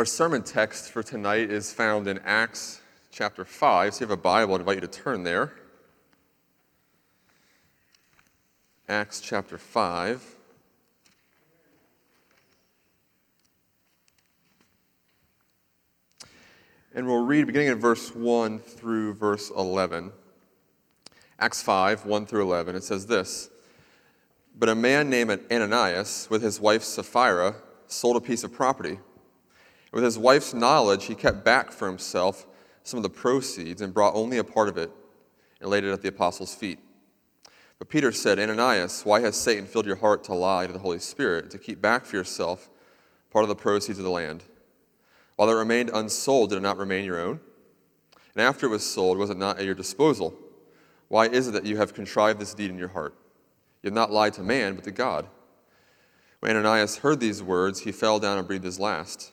Our sermon text for tonight is found in Acts chapter 5. So if you have a Bible, I invite you to turn there. Acts chapter 5. And we'll read beginning in verse 1 through verse 11. Acts 5, 1 through 11. It says this But a man named Ananias, with his wife Sapphira, sold a piece of property. With his wife's knowledge, he kept back for himself some of the proceeds and brought only a part of it and laid it at the apostles' feet. But Peter said, Ananias, why has Satan filled your heart to lie to the Holy Spirit, to keep back for yourself part of the proceeds of the land? While it remained unsold, did it not remain your own? And after it was sold, was it not at your disposal? Why is it that you have contrived this deed in your heart? You have not lied to man, but to God. When Ananias heard these words, he fell down and breathed his last.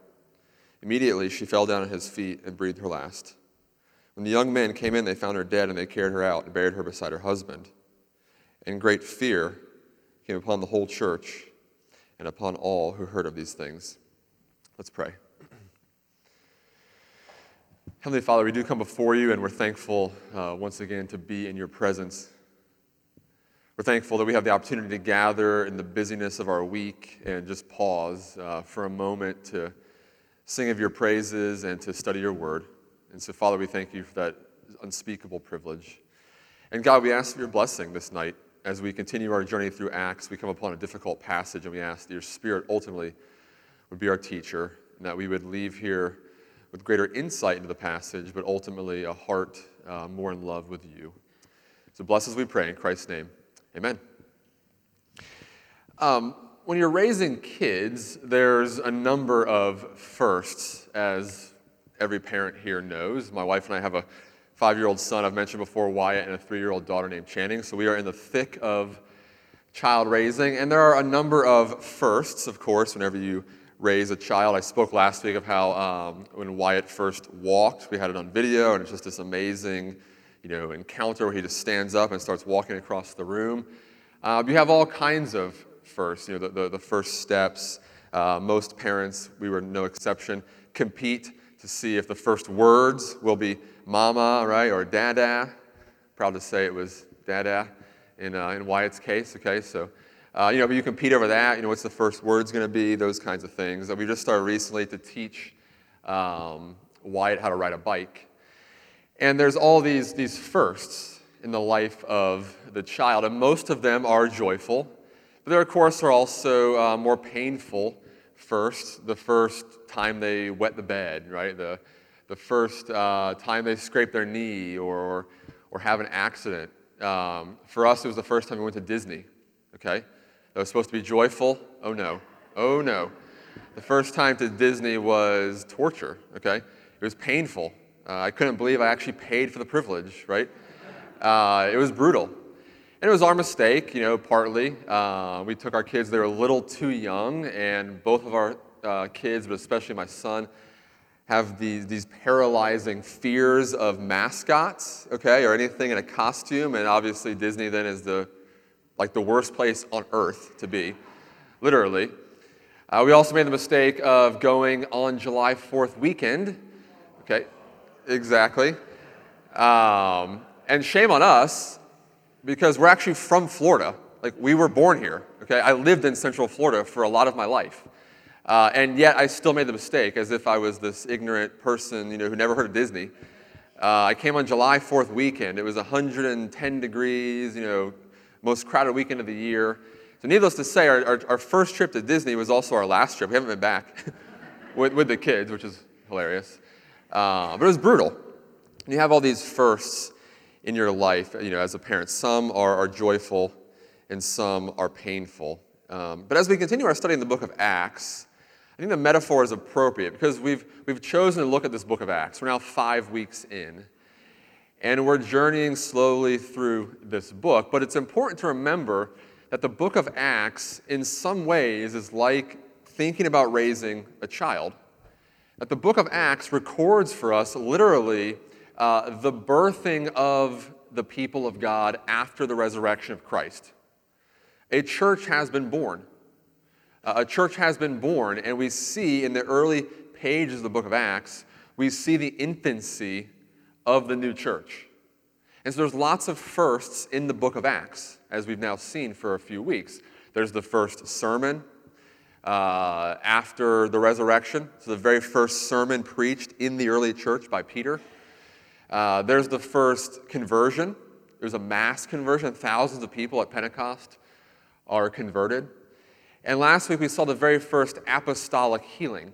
Immediately she fell down at his feet and breathed her last. When the young men came in, they found her dead, and they carried her out and buried her beside her husband. And great fear came upon the whole church and upon all who heard of these things. Let's pray. Heavenly Father, we do come before you and we're thankful uh, once again to be in your presence. We're thankful that we have the opportunity to gather in the busyness of our week and just pause uh, for a moment to sing of your praises and to study your word. And so, Father, we thank you for that unspeakable privilege. And God, we ask for your blessing this night as we continue our journey through Acts. We come upon a difficult passage and we ask that your Spirit ultimately would be our teacher and that we would leave here with greater insight into the passage, but ultimately a heart uh, more in love with you. So bless as we pray in Christ's name. Amen. Um, when you're raising kids, there's a number of firsts, as every parent here knows. My wife and I have a five year old son, I've mentioned before, Wyatt, and a three year old daughter named Channing. So we are in the thick of child raising. And there are a number of firsts, of course, whenever you raise a child. I spoke last week of how um, when Wyatt first walked, we had it on video, and it's just this amazing, you know, encounter where he just stands up and starts walking across the room. Uh, you have all kinds of firsts, you know, the, the, the first steps. Uh, most parents, we were no exception, compete to see if the first words will be mama, right, or dada. Proud to say it was dada in, uh, in Wyatt's case, okay? So uh, you know, but you compete over that. You know, what's the first word's going to be? Those kinds of things. we just started recently to teach um, Wyatt how to ride a bike. And there's all these, these firsts in the life of the child, and most of them are joyful. But there, of course, are also uh, more painful firsts. The first time they wet the bed, right? The, the first uh, time they scrape their knee or, or have an accident. Um, for us, it was the first time we went to Disney, okay? that was supposed to be joyful. Oh no. Oh no. The first time to Disney was torture, okay? It was painful. Uh, I couldn't believe I actually paid for the privilege, right? Uh, it was brutal. And it was our mistake, you know, partly. Uh, we took our kids, they were a little too young, and both of our uh, kids, but especially my son, have these, these paralyzing fears of mascots, okay, or anything in a costume. And obviously, Disney then is the like the worst place on earth to be, literally. Uh, we also made the mistake of going on July 4th weekend. Okay, exactly. Um, and shame on us because we're actually from Florida. Like, we were born here. Okay, I lived in Central Florida for a lot of my life. Uh, and yet I still made the mistake as if I was this ignorant person, you know, who never heard of Disney. Uh, I came on July 4th weekend. It was 110 degrees, you know, most crowded weekend of the year. So, needless to say, our, our, our, first trip to Disney was also our last trip. We haven't been back with, with the kids, which is hilarious. Uh, but it was brutal. You have all these firsts in your life, you know, as a parent. Some are, are joyful and some are painful. Um, but as we continue our study in the book of Acts, I think the metaphor is appropriate because we've, we've chosen to look at this book of Acts. We're now five weeks in, and we're journeying slowly through this book. But it's important to remember that the book of Acts, in some ways, is like thinking about raising a child. That the book of Acts records for us literally uh, the birthing of the people of God after the resurrection of Christ. A church has been born. Uh, a church has been born, and we see in the early pages of the book of Acts, we see the infancy of the new church. And so there's lots of firsts in the book of Acts, as we've now seen for a few weeks. There's the first sermon uh, after the resurrection, so the very first sermon preached in the early church by Peter. Uh, there's the first conversion. There's a mass conversion. Thousands of people at Pentecost are converted. And last week we saw the very first apostolic healing,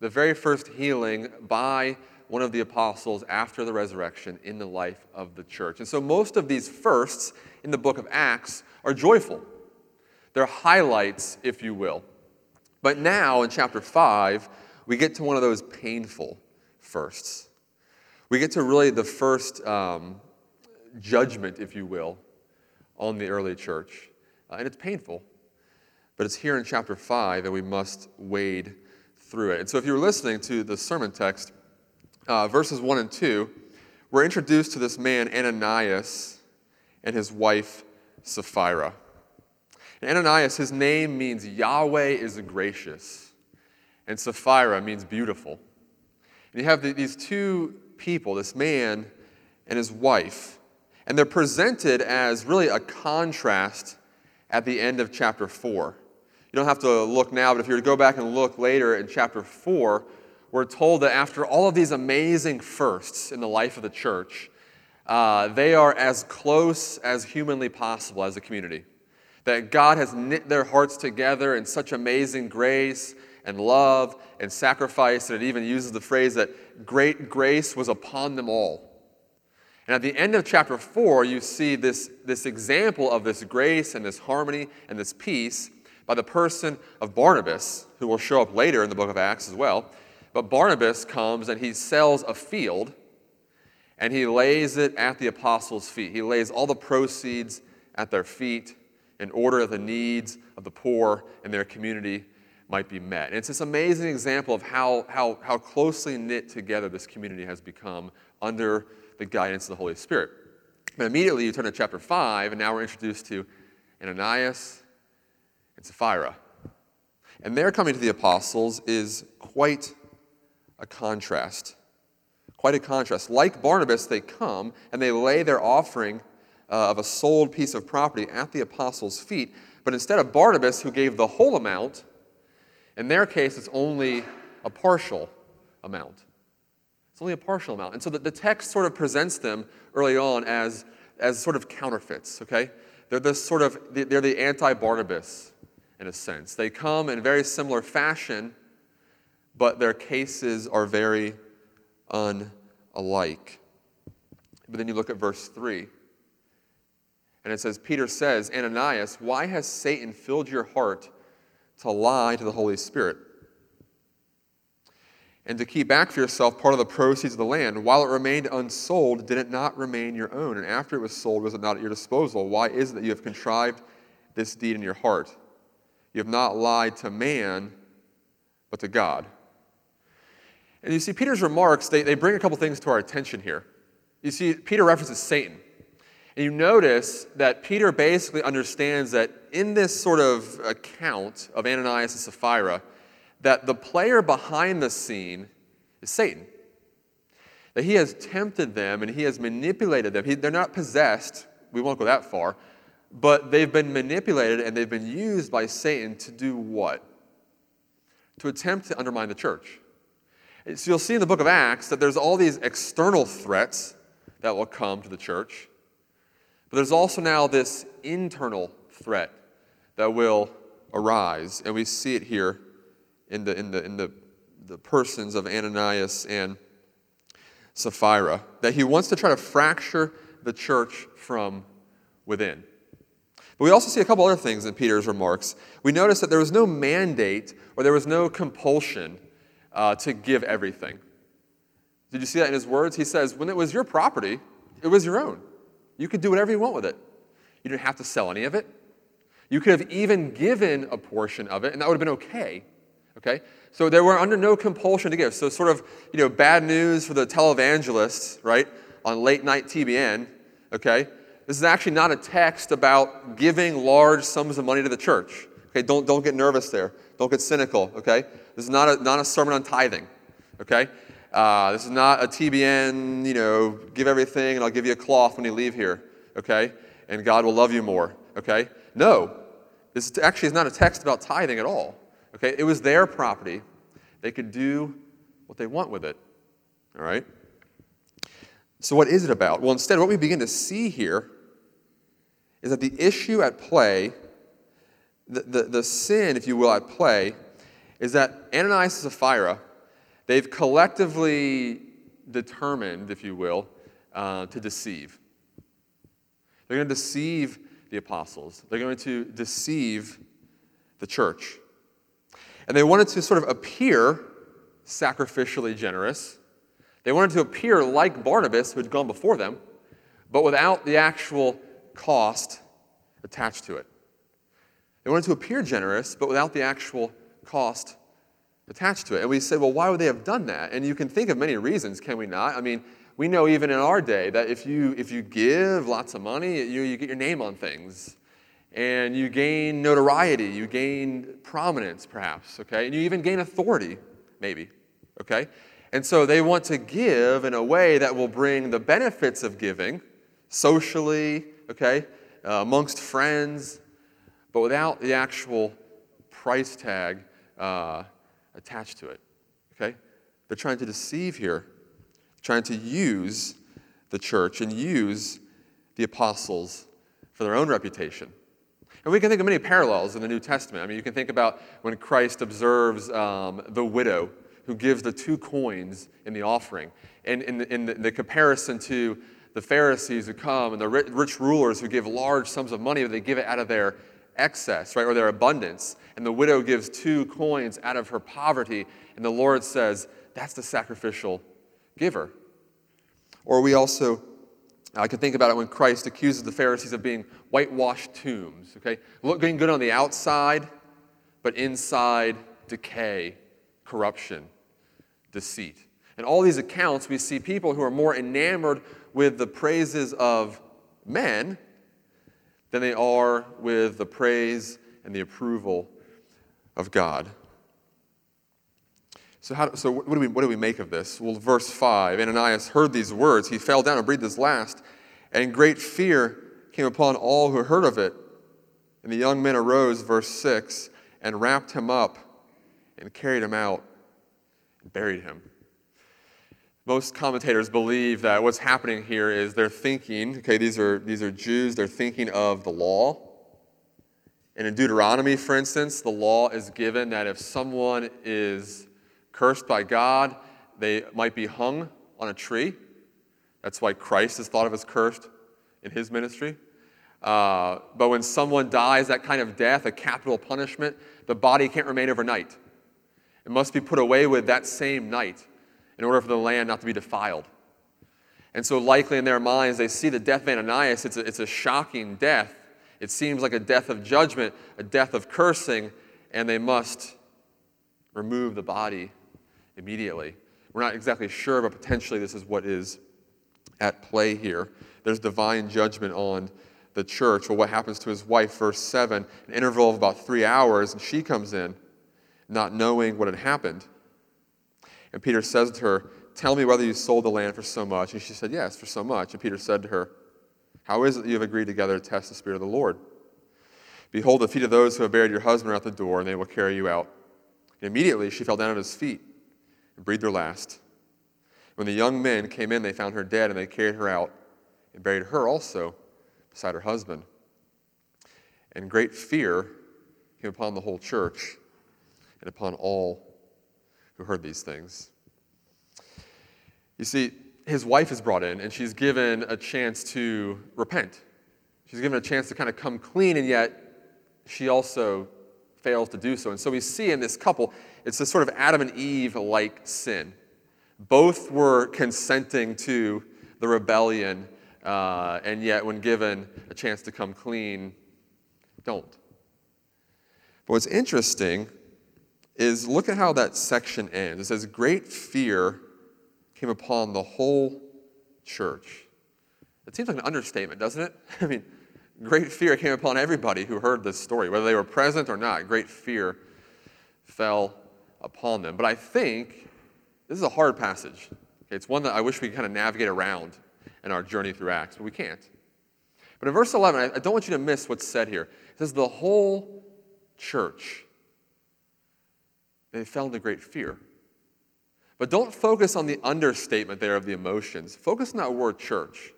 the very first healing by one of the apostles after the resurrection in the life of the church. And so most of these firsts in the book of Acts are joyful. They're highlights, if you will. But now in chapter 5, we get to one of those painful firsts. We get to really the first um, judgment, if you will, on the early church. Uh, and it's painful, but it's here in chapter 5, and we must wade through it. And so if you're listening to the sermon text, uh, verses 1 and 2, we're introduced to this man, Ananias, and his wife, Sapphira. And Ananias, his name means Yahweh is gracious, and Sapphira means beautiful. And you have the, these two people, this man and his wife. And they're presented as really a contrast at the end of chapter 4. You don't have to look now, but if you were to go back and look later in chapter 4, we're told that after all of these amazing firsts in the life of the church, uh, they are as close as humanly possible as a community. That God has knit their hearts together in such amazing grace and love and sacrifice, and it even uses the phrase that great grace was upon them all. And at the end of chapter 4, you see this, this example of this grace and this harmony and this peace by the person of Barnabas, who will show up later in the book of Acts as well. But Barnabas comes and he sells a field and he lays it at the apostles' feet. He lays all the proceeds at their feet in order that the needs of the poor in their community might be met. And it's this amazing example of how, how, how closely knit together this community has become under the guidance of the Holy Spirit. But immediately you turn to chapter 5, and now we're introduced to Ananias and Sapphira. And their coming to the apostles is quite a contrast. Quite a contrast. Like Barnabas, they come and they lay their offering uh, of a sold piece of property at the apostles' feet. But instead of Barnabas, who gave the whole amount, in their case, it's only a partial amount. It's only a partial amount. And so the, the text sort of presents them early on as, as sort of counterfeits, okay? They're this sort of, they're the anti Barnabas in a sense. They come in very similar fashion, but their cases are very unalike. But then you look at verse 3, and it says, Peter says, Ananias, why has Satan filled your heart to lie to the Holy Spirit, and to keep back for yourself part of the proceeds of the land. While it remained unsold, did it not remain your own? And after it was sold, was it not at your disposal? Why is it that you have contrived this deed in your heart? You have not lied to man, but to God. And you see, Peter's remarks, they, they bring a couple things to our attention here. You see, Peter references Satan. And you notice that Peter basically understands that in this sort of account of Ananias and Sapphira, that the player behind the scene is Satan. That he has tempted them and he has manipulated them. He, they're not possessed, we won't go that far, but they've been manipulated and they've been used by Satan to do what? To attempt to undermine the church. So you'll see in the book of Acts that there's all these external threats that will come to the church. But there's also now this internal threat that will arise, and we see it here in the, in the, in the, the persons of Ananias and Sapphira, that he wants to try to fracture the church from within. But we also see a couple other things in Peter's remarks. We notice that there was no mandate or there was no compulsion uh, to give everything. Did you see that in his words? He says, when it was your property, it was your own. You could do whatever you want with it. You didn't have to sell any of it. You could have even given a portion of it, and that would have been okay. Okay? So they were under no compulsion to give. So sort of, you know, bad news for the televangelists, right? On late night TBN, okay? This is actually not a text about giving large sums of money to the church. Okay, don't, don't get nervous there. Don't get cynical, okay? This is not a, not a sermon on tithing, okay? Uh, this is not a TBN, you know, give everything and I'll give you a cloth when you leave here, okay? And God will love you more, okay? No, this actually is not a text about tithing at all, okay? It was their property. They could do what they want with it, all right? So, what is it about? Well, instead, what we begin to see here is that the issue at play, the, the, the sin, if you will, at play, is that Ananias and Sapphira, they've collectively determined, if you will, uh, to deceive. They're going to deceive the apostles, they're going to deceive the church. And they wanted to sort of appear sacrificially generous. They wanted to appear like Barnabas, who had gone before them, but without the actual cost attached to it. They wanted to appear generous, but without the actual cost attached to it. And we say, well, why would they have done that? And you can think of many reasons, can we not? I mean, we know even in our day that if you, if you give lots of money, you, you get your name on things. And you gain notoriety, you gain prominence, perhaps, okay? And you even gain authority, maybe, okay? And so they want to give in a way that will bring the benefits of giving socially, okay, uh, amongst friends, but without the actual price tag uh, attached to it. Okay? They're trying to deceive here, trying to use the church and use the apostles for their own reputation. And we can think of many parallels in the New Testament. I mean, you can think about when Christ observes um, the widow who gives the two coins in the offering. And in the, in the, the comparison to the Pharisees who come and the rich rulers who give large sums of money, but they give it out of their excess, right, or their abundance. And the widow gives two coins out of her poverty, and the Lord says, that's the sacrificial giver. Or we also, I can think about it when Christ accuses the Pharisees of being whitewashed tombs, okay? Looking good on the outside, but inside decay, corruption, deceit. In all these accounts, we see people who are more enamored with the praises of men than they are with the praise and the approval of God. So, how, so what, do we, what do we make of this? Well, verse 5 Ananias heard these words. He fell down and breathed his last, and great fear came upon all who heard of it. And the young men arose, verse 6, and wrapped him up and carried him out and buried him. Most commentators believe that what's happening here is they're thinking, okay, these are, these are Jews, they're thinking of the law. And in Deuteronomy, for instance, the law is given that if someone is cursed by God, they might be hung on a tree. That's why Christ is thought of as cursed in his ministry. Uh, but when someone dies that kind of death, a capital punishment, the body can't remain overnight. It must be put away with that same night in order for the land not to be defiled. And so, likely in their minds, they see the death of Ananias. It's a, it's a shocking death. It seems like a death of judgment, a death of cursing, and they must remove the body immediately. We're not exactly sure, but potentially this is what is at play here. There's divine judgment on the church. Well, what happens to his wife? Verse 7 an interval of about three hours, and she comes in, not knowing what had happened. And Peter says to her, Tell me whether you sold the land for so much. And she said, Yes, for so much. And Peter said to her, How is it that you have agreed together to test the Spirit of the Lord? Behold, the feet of those who have buried your husband are at the door, and they will carry you out. And immediately she fell down at his feet and breathed her last. When the young men came in, they found her dead, and they carried her out and buried her also beside her husband. And great fear came upon the whole church and upon all who heard these things. You see, his wife is brought in, and she's given a chance to repent. She's given a chance to kind of come clean, and yet she also fails to do so. And so we see in this couple, it's this sort of Adam and Eve like sin. Both were consenting to the rebellion, uh, and yet when given a chance to come clean, don't. But what's interesting is look at how that section ends. It says, Great fear came upon the whole church. It seems like an understatement, doesn't it? I mean, great fear came upon everybody who heard this story, whether they were present or not. Great fear fell upon them. But I think this is a hard passage. It's one that I wish we could kind of navigate around in our journey through Acts, but we can't. But in verse 11, I don't want you to miss what's said here. It says, The whole church, they fell into great fear. But don't focus on the understatement there of the emotions. Focus on that word church.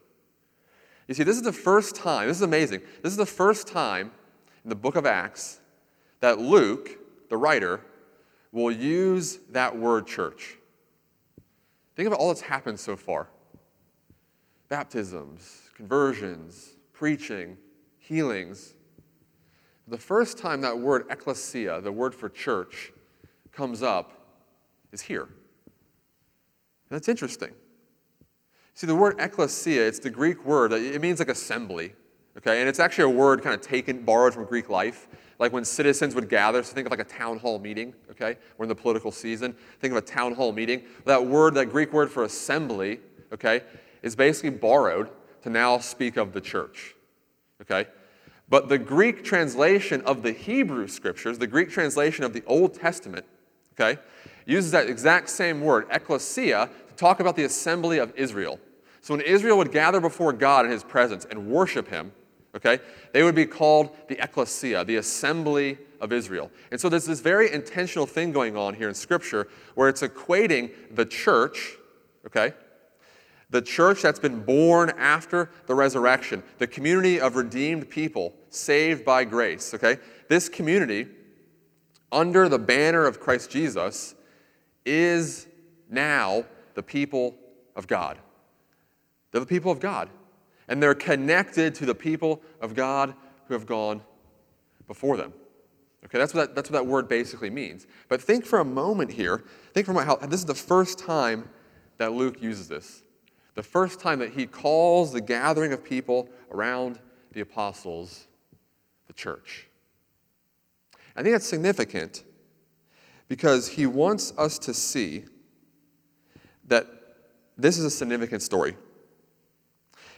You see, this is the first time, this is amazing. This is the first time in the book of Acts that Luke, the writer, will use that word church. Think about all that's happened so far baptisms, conversions, preaching, healings. The first time that word ecclesia, the word for church, comes up is here. And that's interesting. See, the word ecclesia, it's the Greek word, it means like assembly, okay? And it's actually a word kind of taken, borrowed from Greek life. Like when citizens would gather, so think of like a town hall meeting, okay? We're in the political season. Think of a town hall meeting. That word, that Greek word for assembly, okay, is basically borrowed to now speak of the church, okay? But the Greek translation of the Hebrew scriptures, the Greek translation of the Old Testament, okay, uses that exact same word, ecclesia, to talk about the assembly of Israel. So when Israel would gather before God in his presence and worship him, okay, they would be called the ecclesia, the assembly of Israel. And so there's this very intentional thing going on here in Scripture where it's equating the church, okay, the church that's been born after the resurrection, the community of redeemed people saved by grace, okay? This community, under the banner of Christ Jesus, is now the people of God. They're the people of God. And they're connected to the people of God who have gone before them. Okay, that's what that, that's what that word basically means. But think for a moment here, think for a moment how this is the first time that Luke uses this. The first time that he calls the gathering of people around the apostles the church. I think that's significant because he wants us to see that this is a significant story.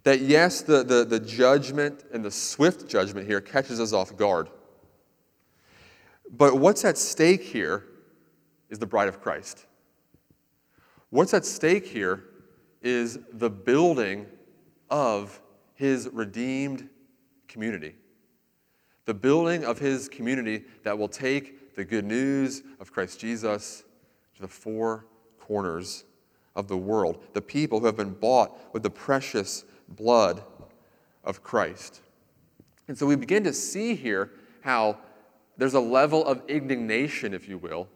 That yes, the, the, the judgment and the swift judgment here catches us off guard. But what's at stake here is the bride of Christ. What's at stake here is the building of his redeemed community. The building of his community that will take the good news of Christ Jesus to the four corners of the world, the people who have been bought with the precious blood of Christ. And so we begin to see here how there's a level of indignation, if you will,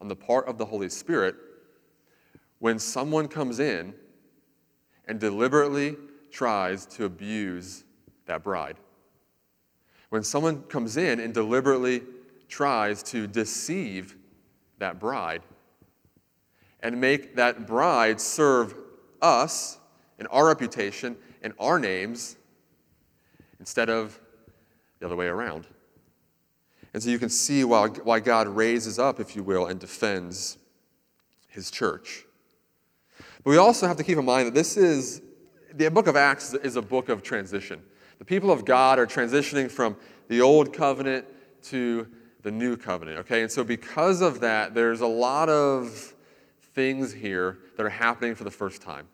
on the part of the Holy Spirit when someone comes in and deliberately tries to abuse that bride. When someone comes in and deliberately tries to deceive that bride and make that bride serve us and our reputation and our names instead of the other way around. And so you can see why, why God raises up, if you will, and defends his church. But we also have to keep in mind that this is, the book of Acts is a book of transition. The people of God are transitioning from the old covenant to the new covenant, okay? And so, because of that, there's a lot of things here that are happening for the first time.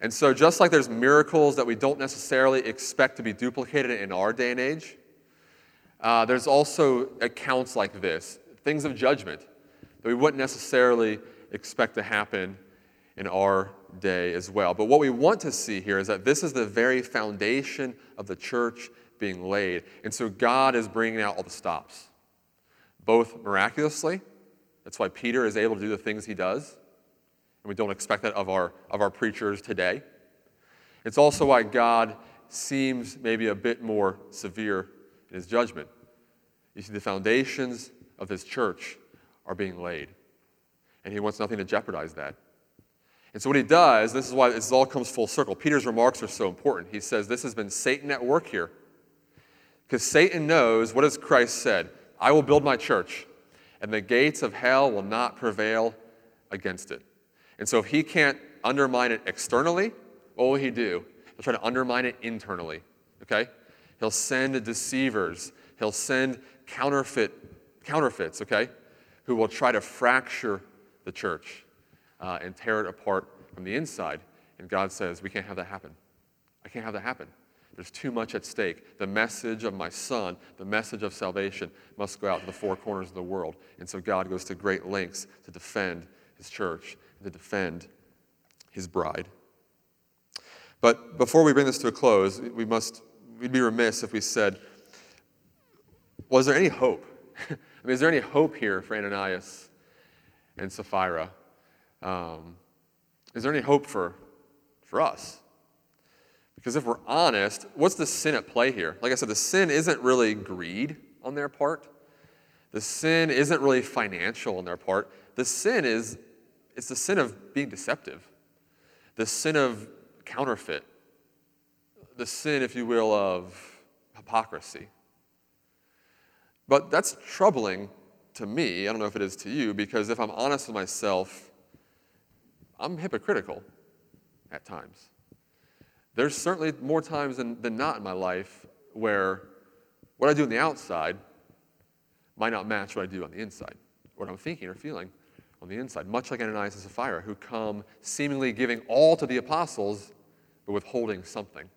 And so, just like there's miracles that we don't necessarily expect to be duplicated in our day and age, uh, there's also accounts like this things of judgment that we wouldn't necessarily expect to happen in our day as well. But what we want to see here is that this is the very foundation of the church being laid. And so God is bringing out all the stops, both miraculously. That's why Peter is able to do the things he does. And we don't expect that of our, of our preachers today. It's also why God seems maybe a bit more severe in his judgment. You see, the foundations of his church are being laid, and he wants nothing to jeopardize that. And so, what he does, this is why this all comes full circle. Peter's remarks are so important. He says, This has been Satan at work here. Because Satan knows what has Christ said I will build my church, and the gates of hell will not prevail against it. And so, if he can't undermine it externally, what will he do? He'll try to undermine it internally. Okay? He'll send deceivers, he'll send counterfeit counterfeits, okay, who will try to fracture the church uh, and tear it apart from the inside. And God says, We can't have that happen. I can't have that happen. There's too much at stake. The message of my son, the message of salvation, must go out to the four corners of the world. And so God goes to great lengths to defend his church, to defend his bride. But before we bring this to a close, we must, we'd be remiss if we said, was there any hope? I mean, is there any hope here for Ananias and Sapphira? Um, is there any hope for, for us? Because if we're honest, what's the sin at play here? Like I said, the sin isn't really greed on their part. The sin isn't really financial on their part. The sin is it's the sin of being deceptive. The sin of counterfeit. The sin, if you will, of hypocrisy. But that's troubling to me. I don't know if it is to you, because if I'm honest with myself, I'm hypocritical at times. There's certainly more times than, than not in my life where what I do on the outside might not match what I do on the inside, what I'm thinking or feeling on the inside, much like Ananias and Sapphira, who come seemingly giving all to the apostles, but withholding something.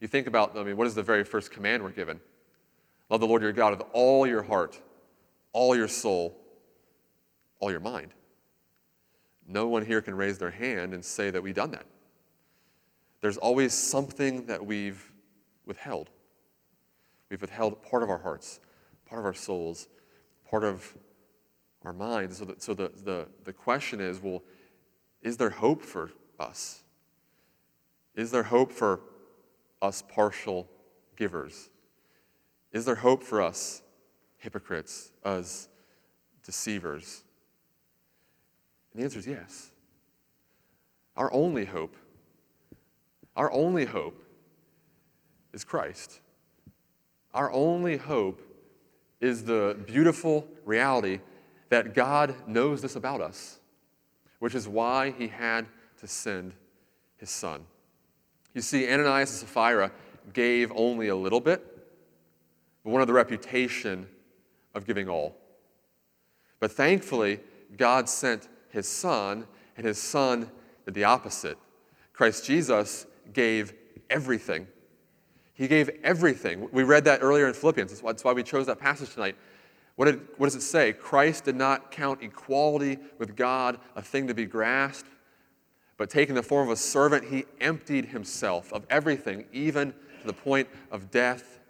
You think about, I mean, what is the very first command we're given? Love the Lord your God with all your heart, all your soul, all your mind. No one here can raise their hand and say that we've done that. There's always something that we've withheld. We've withheld part of our hearts, part of our souls, part of our minds. So, so the, the, the question is well, is there hope for us? Is there hope for us partial givers? Is there hope for us hypocrites, us deceivers? And the answer is yes. Our only hope, our only hope is Christ. Our only hope is the beautiful reality that God knows this about us, which is why he had to send his son. You see, Ananias and Sapphira gave only a little bit, but one of the reputation of giving all. But thankfully, God sent his son, and his son did the opposite. Christ Jesus gave everything. He gave everything. We read that earlier in Philippians. That's why we chose that passage tonight. What, did, what does it say? Christ did not count equality with God a thing to be grasped, but taking the form of a servant, he emptied himself of everything, even to the point of death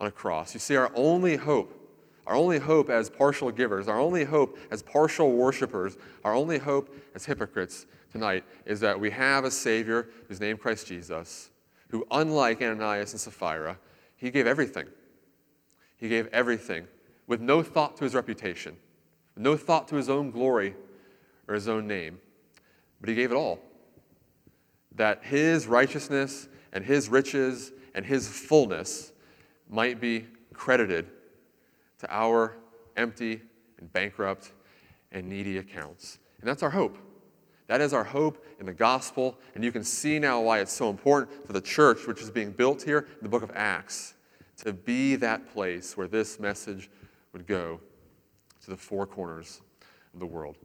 on a cross. You see, our only hope, our only hope as partial givers, our only hope as partial worshipers, our only hope as hypocrites tonight is that we have a Savior who's name Christ Jesus, who, unlike Ananias and Sapphira, he gave everything. He gave everything with no thought to his reputation, no thought to his own glory or his own name, but he gave it all. That his righteousness and his riches and his fullness might be credited to our empty and bankrupt and needy accounts. And that's our hope. That is our hope in the gospel, and you can see now why it's so important for the church, which is being built here in the book of Acts, to be that place where this message would go to the four corners of the world.